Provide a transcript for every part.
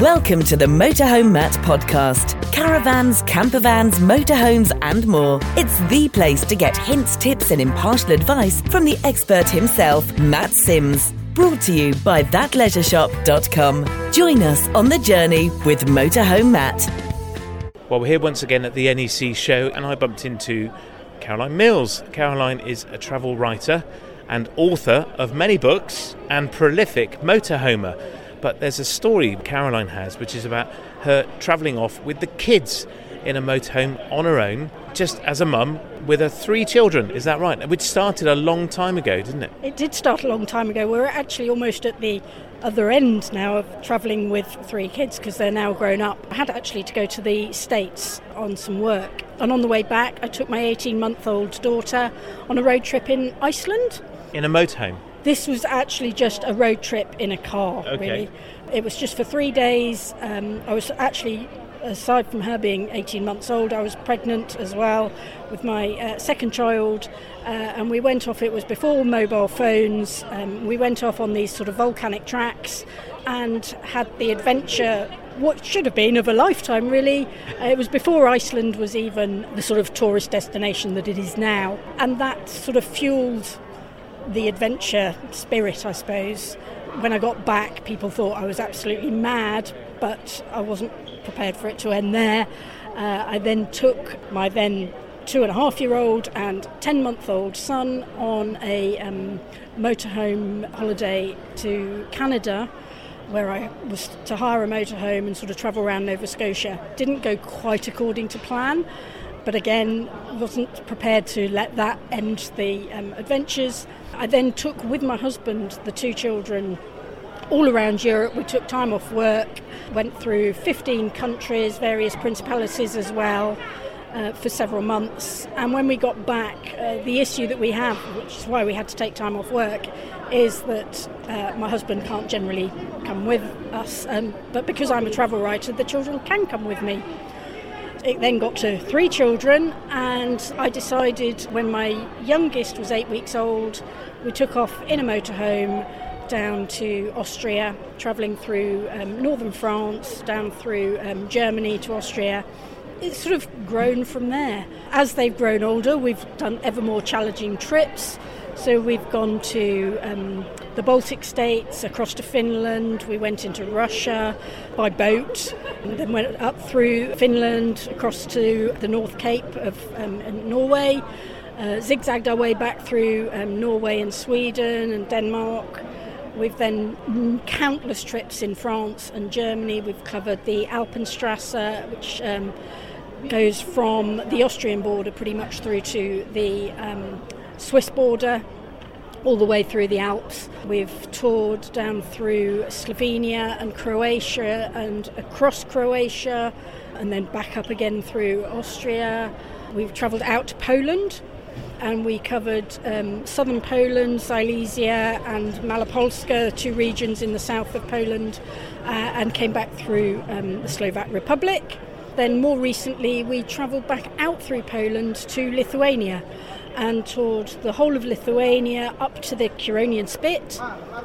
Welcome to the Motorhome Matt podcast. Caravans, campervans, motorhomes, and more. It's the place to get hints, tips, and impartial advice from the expert himself, Matt Sims. Brought to you by thatleisureshop.com. Join us on the journey with Motorhome Matt. Well, we're here once again at the NEC show, and I bumped into Caroline Mills. Caroline is a travel writer and author of many books and prolific motorhomer. But there's a story Caroline has which is about her travelling off with the kids in a motorhome on her own, just as a mum with her three children. Is that right? Which started a long time ago, didn't it? It did start a long time ago. We're actually almost at the other end now of travelling with three kids because they're now grown up. I had actually to go to the States on some work. And on the way back, I took my 18 month old daughter on a road trip in Iceland. In a motorhome? This was actually just a road trip in a car, Okay. really. It was just for three days. Um, I was actually, aside from her being 18 months old, I was pregnant as well with my uh, second child. Uh, and we went off, it was before mobile phones. Um, we went off on these sort of volcanic tracks and had the adventure. What should have been of a lifetime, really. Uh, it was before Iceland was even the sort of tourist destination that it is now. And that sort of fueled the adventure spirit, I suppose. When I got back, people thought I was absolutely mad, but I wasn't prepared for it to end there. Uh, I then took my then two and a half year old and 10 month old son on a um, motorhome holiday to Canada where I was to hire a motorhome and sort of travel around Nova Scotia. Didn't go quite according to plan, but again, wasn't prepared to let that end the um, adventures. I then took with my husband the two children all around Europe. We took time off work, went through 15 countries, various principalities as well. Uh, for several months, and when we got back, uh, the issue that we have, which is why we had to take time off work, is that uh, my husband can't generally come with us, um, but because I'm a travel writer, the children can come with me. It then got to three children, and I decided when my youngest was eight weeks old, we took off in a motorhome down to Austria, travelling through um, northern France, down through um, Germany to Austria. It's sort of grown from there. As they've grown older, we've done ever more challenging trips. So we've gone to um, the Baltic states, across to Finland, we went into Russia by boat, and then went up through Finland, across to the North Cape of um, Norway, uh, zigzagged our way back through um, Norway and Sweden and Denmark. We've then countless trips in France and Germany. We've covered the Alpenstrasse, which um, goes from the Austrian border pretty much through to the um, Swiss border, all the way through the Alps. We've toured down through Slovenia and Croatia and across Croatia, and then back up again through Austria. We've travelled out to Poland and we covered um, southern Poland, Silesia, and Malopolska, two regions in the south of Poland, uh, and came back through um, the Slovak Republic. Then, more recently, we travelled back out through Poland to Lithuania and toured the whole of Lithuania up to the Curonian Spit,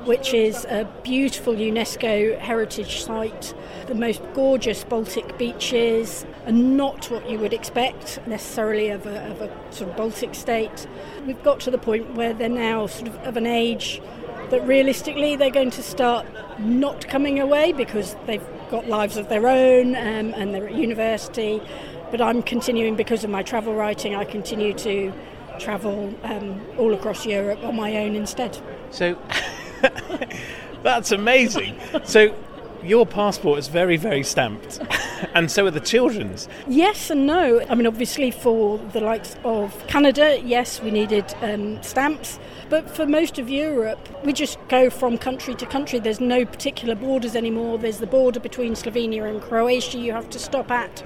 which is a beautiful UNESCO heritage site, the most gorgeous Baltic beaches, and not what you would expect necessarily of a, of a sort of Baltic state. We've got to the point where they're now sort of of an age that realistically they're going to start not coming away because they've got lives of their own um, and they're at university. But I'm continuing because of my travel writing, I continue to travel um, all across Europe on my own instead. So that's amazing. So your passport is very, very stamped, and so are the children's. Yes and no. I mean, obviously, for the likes of Canada, yes, we needed um, stamps. But for most of Europe, we just go from country to country. There's no particular borders anymore. There's the border between Slovenia and Croatia you have to stop at.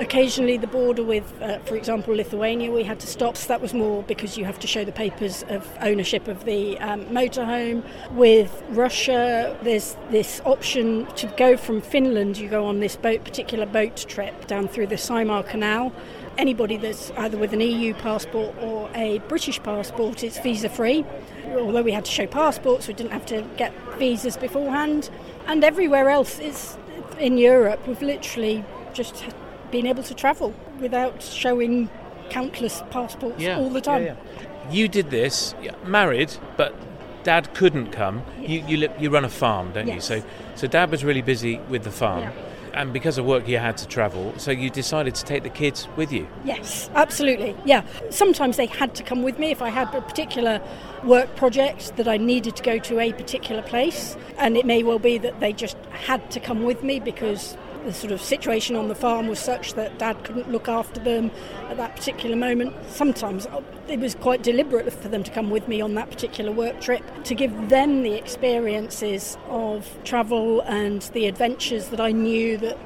Occasionally, the border with, uh, for example, Lithuania, we had to stop. So that was more because you have to show the papers of ownership of the um, motorhome. With Russia, there's this option to go from Finland. You go on this boat, particular boat trip down through the Saimaa Canal. Anybody that's either with an EU passport or a British passport, it's visa free. Although we had to show passports, we didn't have to get visas beforehand. And everywhere else, it's in Europe, we've literally just been able to travel without showing countless passports Yeah, all the time. yeah, yeah. You did this, married, but dad couldn't come. You, you, li- you run a farm, don't you? Yes. So, so dad was really busy with the farm. And because of work, you had to travel. So you decided to take the kids with you. Yes, absolutely. Yeah. Sometimes they had to come with me if I had a particular work project that I needed to go to a particular place. And it may well be that they just had to come with me because the sort of situation on the farm was such that dad couldn't look after them at that particular moment. Sometimes it was quite deliberate for them to come with me on that particular work trip to give them the experiences of travel and the adventures that I knew that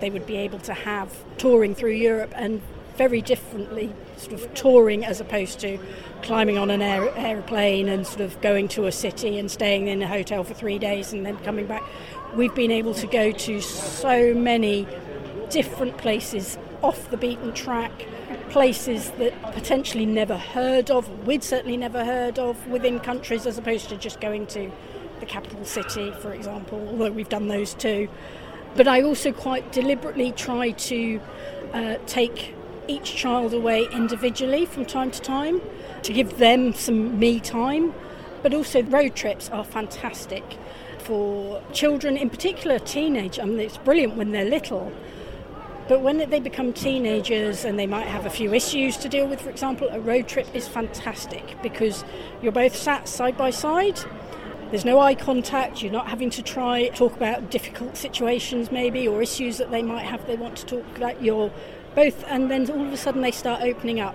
they would be able to have touring through Europe and very differently sort of touring as opposed to climbing on an aer- aeroplane and sort of going to a city and staying in a hotel for three days and then coming back. We've been able to go to so many different places off the beaten track, places that potentially never heard of, we'd certainly never heard of within countries as opposed to just going to the capital city, for example, although we've done those too. But I also quite deliberately try to uh, take each child away individually from time to time to give them some me time. But also, road trips are fantastic for children, in particular teenage. I mean, it's brilliant when they're little. But when they become teenagers and they might have a few issues to deal with, for example, a road trip is fantastic because you're both sat side by side. There's no eye contact. You're not having to try talk about difficult situations, maybe, or issues that they might have. They want to talk about. You're both, and then all of a sudden they start opening up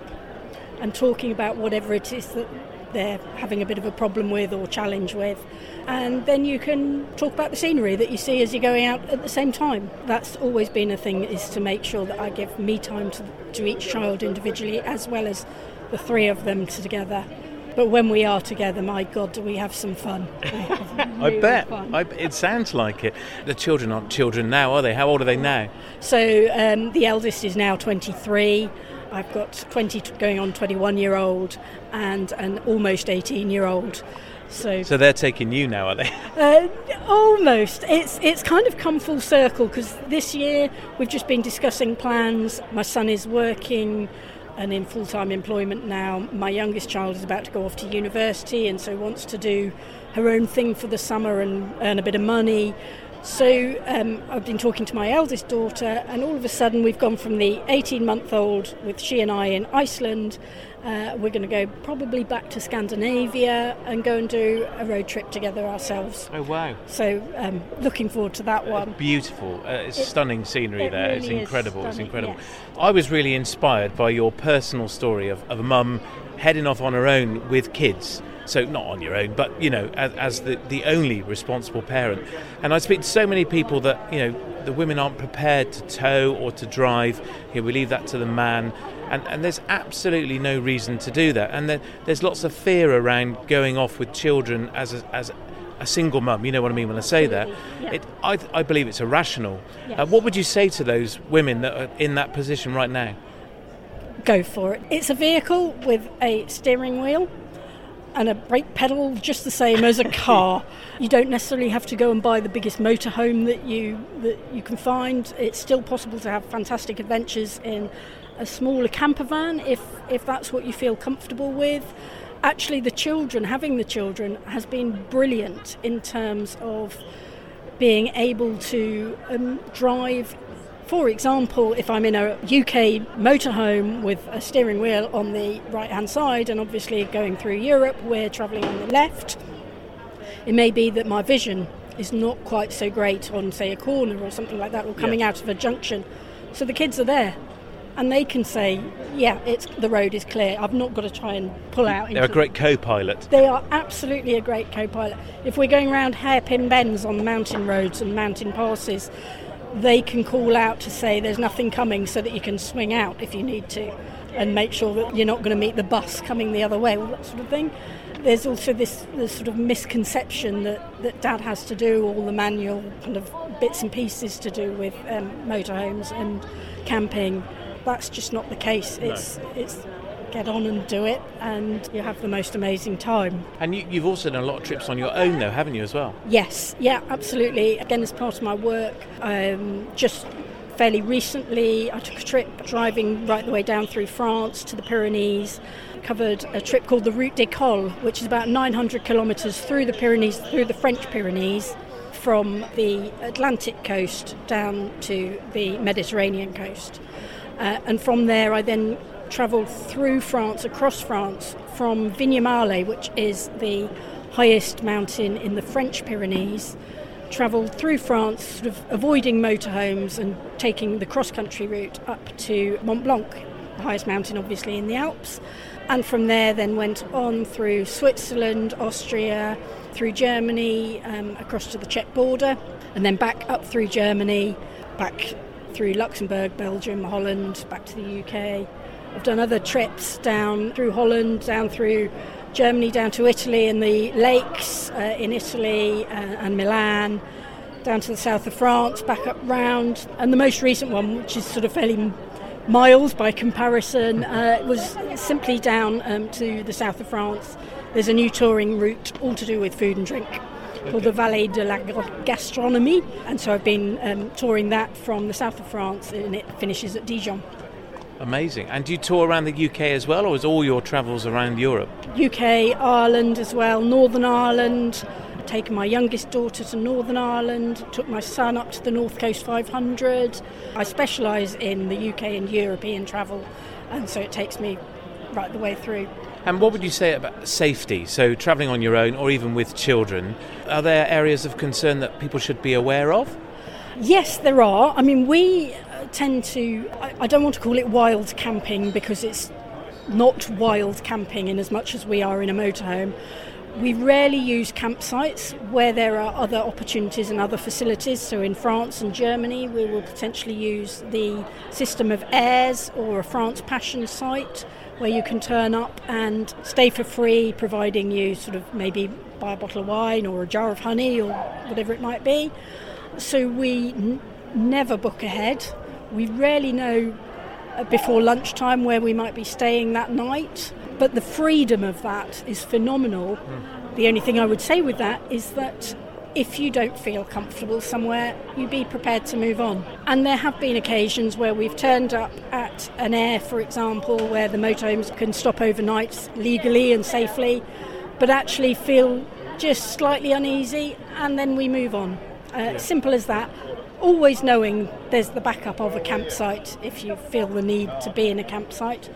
and talking about whatever it is that they're having a bit of a problem with or challenge with. And then you can talk about the scenery that you see as you're going out at the same time. That's always been a thing, is to make sure that I give me time to, to each child individually as well as the three of them together. But when we are together, my God, do we have some fun? I bet. I, it sounds like it. The children aren't children now, are they? How old are they now? So um, the eldest is now 23. I've got 20 going on 21 year old and an almost 18 year old. So, So they're taking you now, are they? uh, almost. It's it's kind of come full circle because this year we've just been discussing plans. My son is working and in full time employment now. My youngest child is about to go off to university and so wants to do her own thing for the summer and earn a bit of money. So um, I've been talking to my eldest daughter, and all of a sudden we've gone from the 18 month old with she and I in Iceland. Uh, we're going to go probably back to Scandinavia and go and do a road trip together ourselves. Oh, wow. So um, looking forward to that one. Beautiful. Uh, it's It- stunning scenery it there. it's really is incredible. It's incredible. yes. I was really inspired by your personal story of, of a mum heading off on her own with kids. So not on your own, but you know, as, as the, the only responsible parent. And I speak to so many people that you know the women aren't prepared to tow or to drive. Here we leave that to the man. And, and there's absolutely no reason to do that. And there, there's lots of fear around going off with children as a, as a single mum. You know what I mean when I say that. Yeah. It, I, I believe it's irrational. Uh, what would you say to those women that are in that position right now? Go for it. It's a vehicle with a steering wheel and a brake pedal just the same as a car. you don't necessarily have to go and buy the biggest motorhome that you that you can find. It's still possible to have fantastic adventures in a smaller camper van if if that's what you feel comfortable with. Actually, the children, having the children, has been brilliant in terms of being able to um, drive. For example, if I'm in a UK motorhome with a steering wheel on the right hand side, and obviously going through Europe, we're travelling on the left, it may be that my vision is not quite so great on, say, a corner or something like that, or coming Yeah. out of a junction. So the kids are there. And they can say, "Yeah, it's the road is clear. I've not got to try and pull out." They're a great co-pilot. they are absolutely a great co pilot. If we're going around hairpin bends on mountain roads and mountain passes, they can call out to say there's nothing coming so that you can swing out if you need to and make sure that you're not going to meet the bus coming the other way, all that sort of thing. There's also this, this sort of misconception that, that dad has to do all the manual kind of bits and pieces to do with um, motorhomes and camping. That's just not the case. It's, it's get on and do it, and you have the most amazing time. And you, you've also done a lot of trips on your own, though, haven't you, as well? Yes, yeah, absolutely. Again, as part of my work, um, just fairly recently, I took a trip driving right the way down through France to the Pyrenees. Covered a trip called the Route des Cols, which is about 900 kilometres through the Pyrenees, through the French Pyrenees, from the Atlantic coast down to the Mediterranean coast. Uh, and from there, I then travelled through France, across France, from Vignemale, which is the highest mountain in the French Pyrenees, travelled through France, sort of avoiding motorhomes and taking the cross country route up to Mont Blanc, the highest mountain obviously in the Alps. And from there, then went on through Switzerland, Austria, through Germany, um, across to the Czech border, and then back up through Germany, back through Luxembourg, Belgium, Holland, back to the UK. I've done other trips down through Holland, down through Germany down to Italy and the lakes uh, in Italy uh, and Milan, down to the south of France, back up round. And the most recent one, which is sort of fairly miles by comparison, uh, was simply down um, to the south of France. There's a new touring route all to do with food and drink called the Vallée de la Gastronomie. And so I've been um, touring that from the south of France and it finishes at Dijon. Amazing. And do you tour around the UK as well, or is all your travels around Europe? UK, Ireland as well, Northern Ireland. I Taken my youngest daughter to Northern Ireland, took my son up to the North Coast 500. I specialise in the UK and European travel, and so it takes me right the way through. And what would you say about safety? So, travelling on your own or even with children, are there areas of concern that people should be aware of? Yes, there are. I mean, we tend to, I, I don't want to call it wild camping because it's not wild camping in as much as we are in a motorhome. We rarely use campsites where there are other opportunities and other facilities. So in France and Germany, we will potentially use the system of aires or a France Passion site where you can turn up and stay for free, providing you sort of maybe buy a bottle of wine or a jar of honey or whatever it might be. So we n- never book ahead. We rarely know uh, before lunchtime where we might be staying that night, but the freedom of that is phenomenal. Mm. The only thing I would say with that is that if you don't feel comfortable somewhere, you be prepared to move on. And there have been occasions where we've turned up at an aire, for example, where the motorhomes can stop overnight legally and safely, but actually feel just slightly uneasy, and then we move on. Uh, yeah. Simple as that always knowing there's the backup of a campsite if you feel the need to be in a campsite.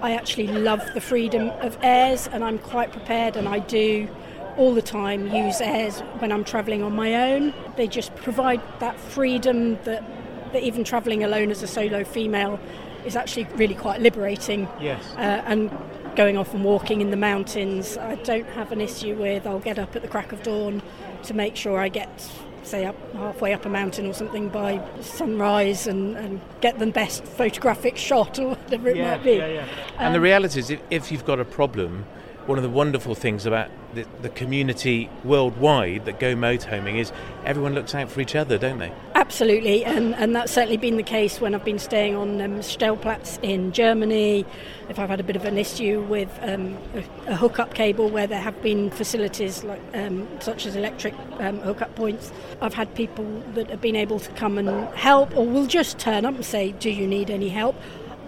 I actually love the freedom of aires, and I'm quite prepared and I do all the time use aires when I'm travelling on my own. They just provide that freedom that, that even travelling alone as a solo female is actually really quite liberating. Yes. Uh, and going off and walking in the mountains, I don't have an issue with. I'll get up at the crack of dawn to make sure I get say up halfway up a mountain or something by sunrise and, and get the best photographic shot or whatever it yeah, might be. Yeah, yeah. Um, and the reality is, if, if you've got a problem, one of the wonderful things about the, the, community worldwide that go motorhoming is everyone looks out for each other, don't they? Absolutely, and, and that's certainly been the case when I've been staying on um, Stellplatz in Germany. If I've had a bit of an issue with um, a, a, hookup cable where there have been facilities like um, such as electric um, hookup points, I've had people that have been able to come and help, or will just turn up and say, "Do you need any help?"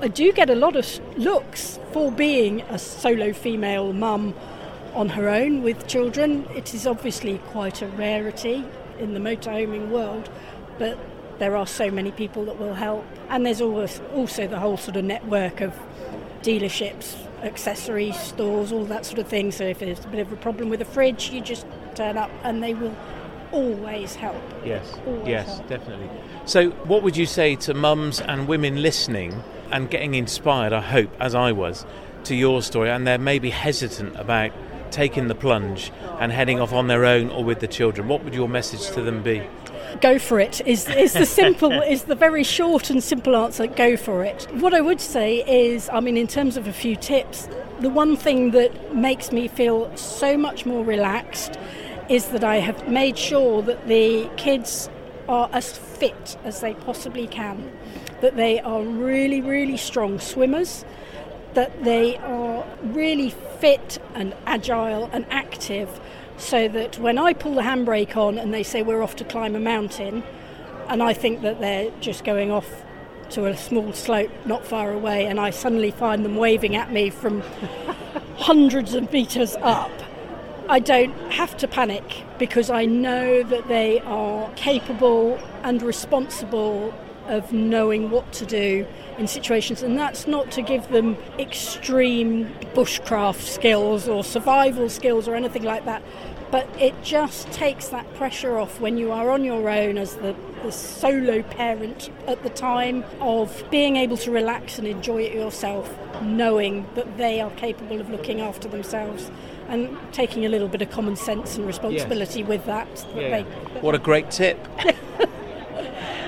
I do get a lot of looks for being a solo female mum on her own with children. It is obviously quite a rarity in the motorhoming world, but there are so many people that will help. And there's always also the whole sort of network of dealerships, accessories, stores, all that sort of thing. So if there's a bit of a problem with a fridge, you just turn up and they will always help. Yes, always yes, help. definitely. So, what would you say to mums and women listening and getting inspired, I hope, as I was, to your story, and they're maybe hesitant about taking the plunge and heading off on their own or with the children? What would your message to them be? Go for it is, is the simple is the very short and simple answer. Go for it. What I would say is, I mean, in terms of a few tips, the one thing that makes me feel so much more relaxed is that I have made sure that the kids are as fit as they possibly can, that they are really, really strong swimmers, that they are really fit and agile and active so that when I pull the handbrake on and they say we're off to climb a mountain, and I think that they're just going off to a small slope not far away, and I suddenly find them waving at me from hundreds of meters up. I don't have to panic because I know that they are capable and responsible of knowing what to do in situations, and that's not to give them extreme bushcraft skills or survival skills or anything like that, but it just takes that pressure off when you are on your own as the, the solo parent at the time of being able to relax and enjoy it yourself, knowing that they are capable of looking after themselves and taking a little bit of common sense and responsibility yes. with that. that yeah. They, what a great tip.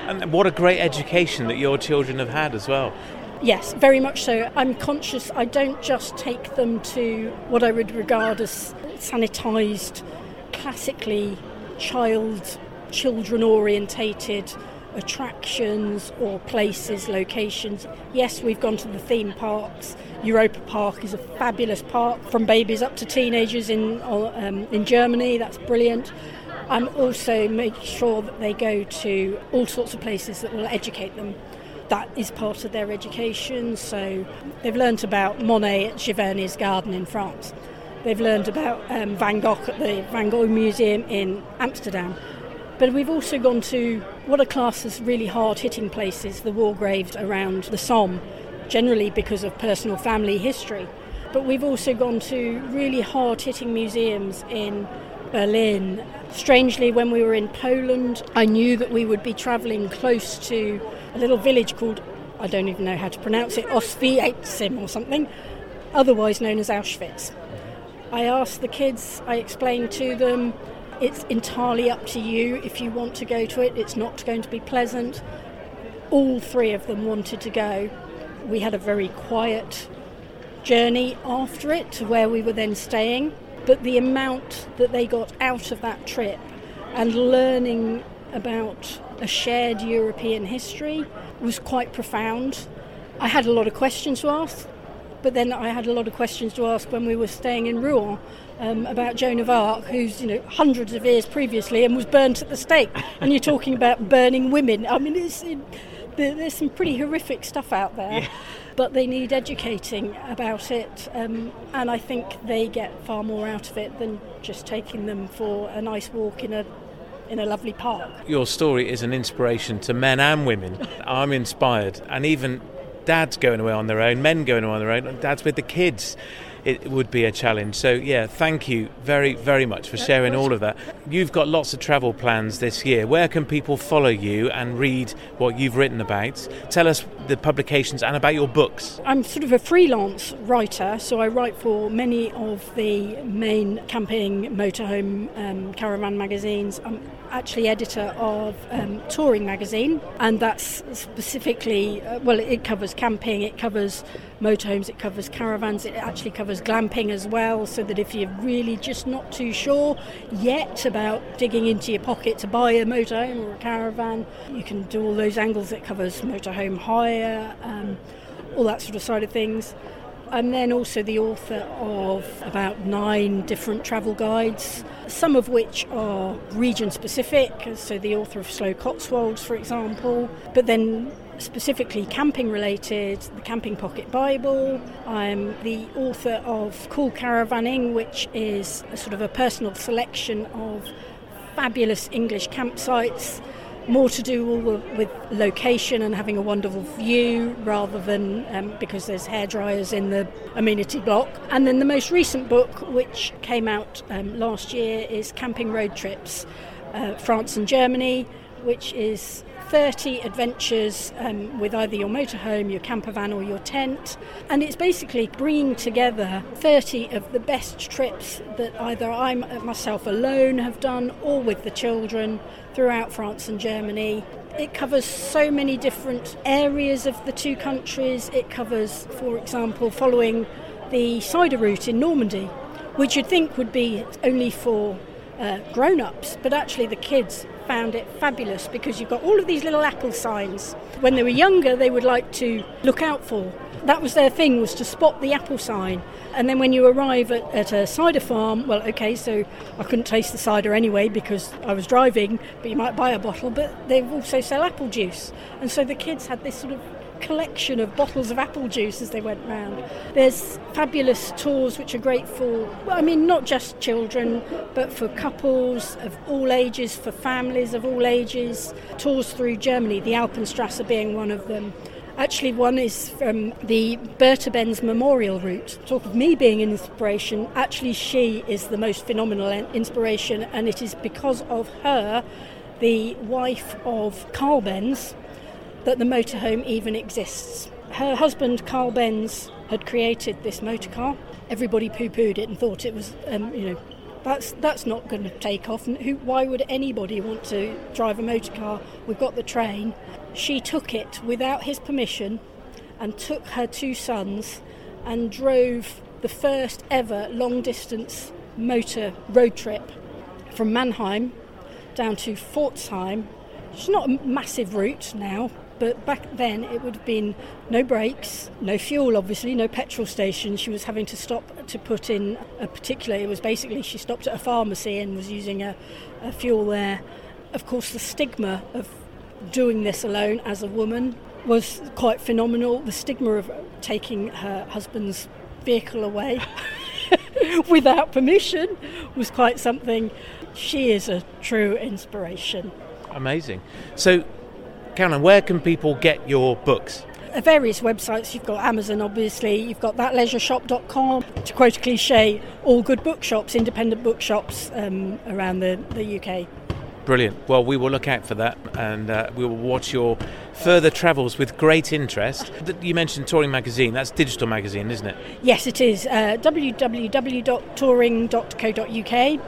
and what a great education that your children have had as well. Yes, very much so. I'm conscious I don't just take them to what I would regard as sanitised, classically child children orientated attractions or places, locations. Yes, we've gone to the theme parks. Europa Park is a fabulous park from babies up to teenagers in um, in Germany. That's brilliant. I'm also make sure that they go to all sorts of places that will educate them that is part of their education. So they've learnt about Monet at Giverny's Garden in France. They've learned about um, Van Gogh at the Van Gogh Museum in Amsterdam. But we've also gone to what are classed as really hard hitting places, the war graves around the Somme, generally because of personal family history. But we've also gone to really hard hitting museums in Berlin. Strangely, when we were in Poland, I knew that we would be travelling close to a little village called, I don't even know how to pronounce it, Oswiecim or something, otherwise known as Auschwitz. I asked the kids, I explained to them, it's entirely up to you if you want to go to it, it's not going to be pleasant. All three of them wanted to go. We had a very quiet journey after it to where we were then staying, but the amount that they got out of that trip and learning about a shared European history was quite profound. I had a lot of questions to ask, but then I had a lot of questions to ask when we were staying in Rouen um, about Joan of Arc, who's you know hundreds of years previously and was burnt at the stake. And you're talking about burning women. I mean, it, there's some pretty horrific stuff out there. Yeah. But they need educating about it, um, and I think they get far more out of it than just taking them for a nice walk in a in a lovely park. Your story is an inspiration to men and women. I'm inspired, and even dads going away on their own, men going away on their own, dads with the kids it would be a challenge. So, yeah, thank you very, very much for sharing all of that. You've got lots of travel plans this year. Where can people follow you and read what you've written about? Tell us the publications and about your books. I'm sort of a freelance writer, so I write for many of the main camping, motorhome, um, caravan magazines. I'm actually editor of um, Touring magazine, and that's specifically, uh, well, it covers camping, it covers motorhomes, it covers caravans, it actually covers glamping as well, so that if you're really just not too sure yet about digging into your pocket to buy a motorhome or a caravan, you can do all those angles. It covers motorhome hire, um, all that sort of side of things. I'm then also the author of about nine different travel guides, some of which are region specific, so the author of Slow Cotswolds, for example, but then specifically camping related, the Camping Pocket Bible. I'm the author of Cool Caravanning, which is a sort of a personal selection of fabulous English campsites more to do with location and having a wonderful view rather than um, because there's hair dryers in the amenity block. And then the most recent book, which came out um, last year, is Camping Road Trips, uh, France and Germany, which is 30 adventures um, with either your motorhome, your camper van, or your tent. And it's basically bringing together 30 of the best trips that either I myself alone have done or with the children throughout France and Germany. It covers so many different areas of the two countries. It covers, for example, following the cider route in Normandy, which you'd think would be only for uh, grown ups, but actually the kids found it fabulous because you've got all of these little apple signs. When they were younger, they would like to look out for. that was their thing was to spot the apple sign. And then when you arrive at, at a cider farm, well, okay, so I couldn't taste the cider anyway because I was driving, but you might buy a bottle. But they also sell apple juice, and so the kids had this sort of collection of bottles of apple juice as they went round. There's fabulous tours which are great for, well, I mean, not just children, but for couples of all ages, for families of all ages. Tours through Germany, the Alpenstrasse being one of them. Actually, one is from the Bertha Benz Memorial Route. Talk of me being an inspiration. Actually, she is the most phenomenal inspiration, and it is because of her, the wife of Carl Benz, that the motorhome even exists. Her husband, Carl Benz, had created this motor car. Everybody poo-pooed it and thought it was, um, you know, that's that's not going to take off. Who, why would anybody want to drive a motor car? We've got the train. She took it without his permission, and took her two sons, and drove the first ever long-distance motor road trip from Mannheim down to Pforzheim. It's not a massive route now, but back then it would have been no brakes, no fuel, obviously, no petrol station. She was having to stop to put in a particular, it was basically she stopped at a pharmacy and was using a, a fuel there. Of course, the stigma of doing this alone as a woman was quite phenomenal. The stigma of taking her husband's vehicle away without permission was quite something. She is a true inspiration. Amazing. So, Caroline, where can people get your books? Various websites. You've got Amazon, obviously. You've got thatleisureshop.com. To quote a cliche, all good bookshops, independent bookshops um, around the, the UK. Brilliant. Well, we will look out for that and uh, we will watch your further travels with great interest. You mentioned Touring Magazine, that's digital magazine, isn't it? Yes, it is. Uh, www.touring.co.uk.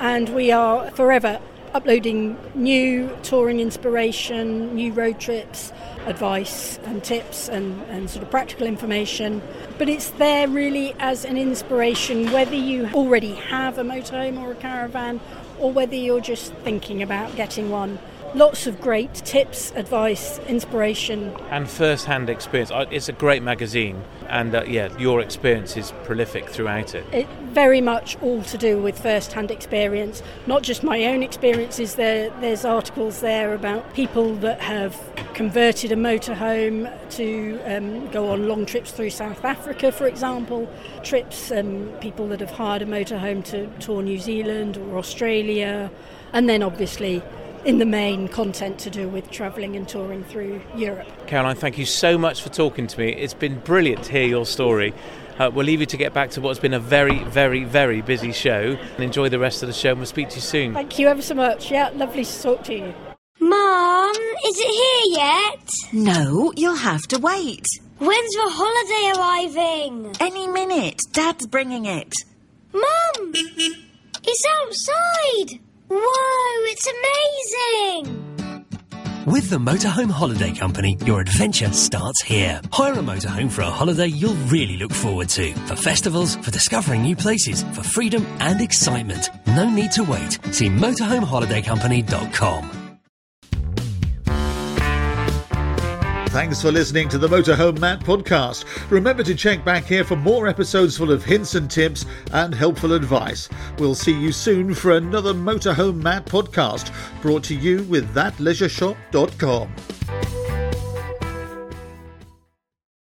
And we are forever uploading new touring inspiration, new road trips, advice and tips and, and sort of practical information. But it's there really as an inspiration, whether you already have a motorhome or a caravan or whether you're just thinking about getting one lots of great tips, advice, inspiration. And first hand experience. It's a great magazine, and uh, yeah, your experience is prolific throughout it. it. Very much all to do with first hand experience, not just my own experiences. There, there's articles there about people that have converted a motorhome to um, go on long trips through South Africa, for example, trips, um, people that have hired a motorhome to tour New Zealand or Australia, and then obviously in the main content to do with travelling and touring through Europe. Caroline, thank you so much for talking to me. It's been brilliant to hear your story. Uh, we'll leave you to get back to what's been a very, very, very busy show. And enjoy the rest of the show, and we'll speak to you soon. Thank you ever so much. Yeah, lovely to talk to you. Mum, is it here yet? No, you'll have to wait. When's the holiday arriving? Any minute. Dad's bringing it. Mum! It's outside! Whoa, it's amazing! With the Motorhome Holiday Company, your adventure starts here. Hire a motorhome for a holiday you'll really look forward to. For festivals, for discovering new places, for freedom and excitement. No need to wait. See motorhomeholidaycompany.com. Thanks for listening to the Motorhome Matt podcast. Remember to check back here for more episodes full of hints and tips and helpful advice. We'll see you soon for another Motorhome Matt podcast brought to you with thatleisureshop.com.